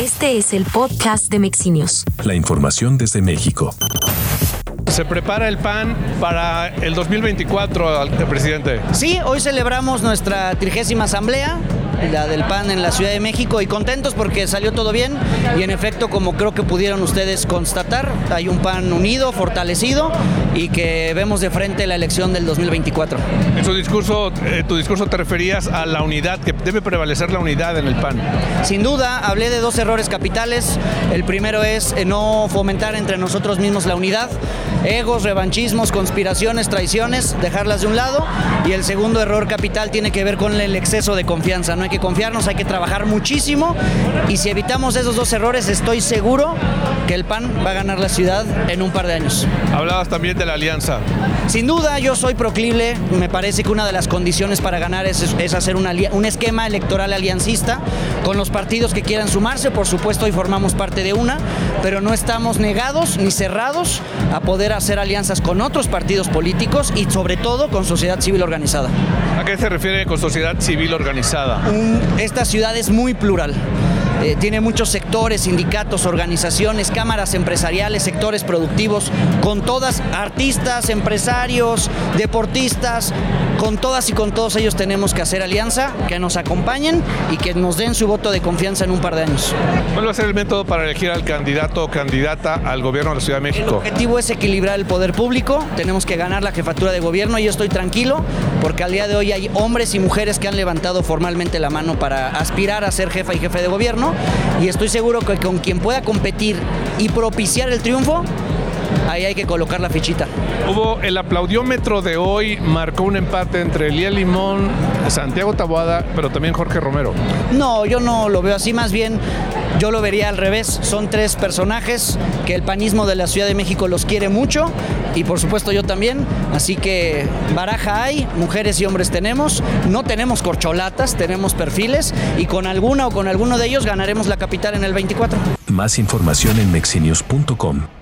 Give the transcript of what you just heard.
Este es el podcast de Mexinios. La información desde México. Se prepara el PAN para el 2024, presidente. Sí, hoy celebramos nuestra trigésima asamblea la del PAN en la Ciudad de México y contentos porque salió todo bien y en efecto como creo que pudieron ustedes constatar, hay un PAN unido, fortalecido y que vemos de frente la elección del 2024. En su discurso, eh, tu discurso te referías a la unidad, que debe prevalecer la unidad en el PAN. Sin duda, hablé de dos errores capitales. El primero es eh, no fomentar entre nosotros mismos la unidad, egos, revanchismos, conspiraciones, traiciones, dejarlas de un lado. Y el segundo error capital tiene que ver con el exceso de confianza. No hay que confiarnos, hay que trabajar muchísimo y si evitamos esos dos errores estoy seguro que el PAN va a ganar la ciudad en un par de años. Hablabas también de la alianza. Sin duda yo soy proclible, me parece que una de las condiciones para ganar es, hacer un esquema electoral aliancista con los partidos que quieran sumarse, por supuesto hoy formamos parte de una, pero no estamos negados ni cerrados a poder hacer alianzas con otros partidos políticos y sobre todo con sociedad civil organizada. ¿A qué se refiere con sociedad civil organizada? esta ciudad es muy plural. Eh, tiene muchos sectores, sindicatos, organizaciones, cámaras empresariales, sectores productivos, con todas, artistas, empresarios, deportistas, con todas y con todos ellos tenemos que hacer alianza, que nos acompañen y que nos den su voto de confianza en un par de años. ¿Cuál va a ser el método para elegir al candidato o candidata al gobierno de la Ciudad de México? El objetivo es equilibrar el poder público, tenemos que ganar la jefatura de gobierno y yo estoy tranquilo porque al día de hoy hay hombres y mujeres que han levantado formalmente la mano para aspirar a ser jefa y jefe de gobierno y estoy seguro que con quien pueda competir y propiciar el triunfo, ahí hay que colocar la fichita. Hubo el aplaudiómetro de hoy, marcó un empate entre Elía Limón, Santiago Taboada, pero también Jorge Romero. No, yo no lo veo así, más bien yo lo vería al revés. Son tres personajes que el panismo de la Ciudad de México los quiere mucho y por supuesto yo también. Así que baraja hay, mujeres y hombres tenemos. No tenemos corcholatas, tenemos perfiles y con alguna o con alguno de ellos ganaremos la capital en el 24. Más información en mexinios.com.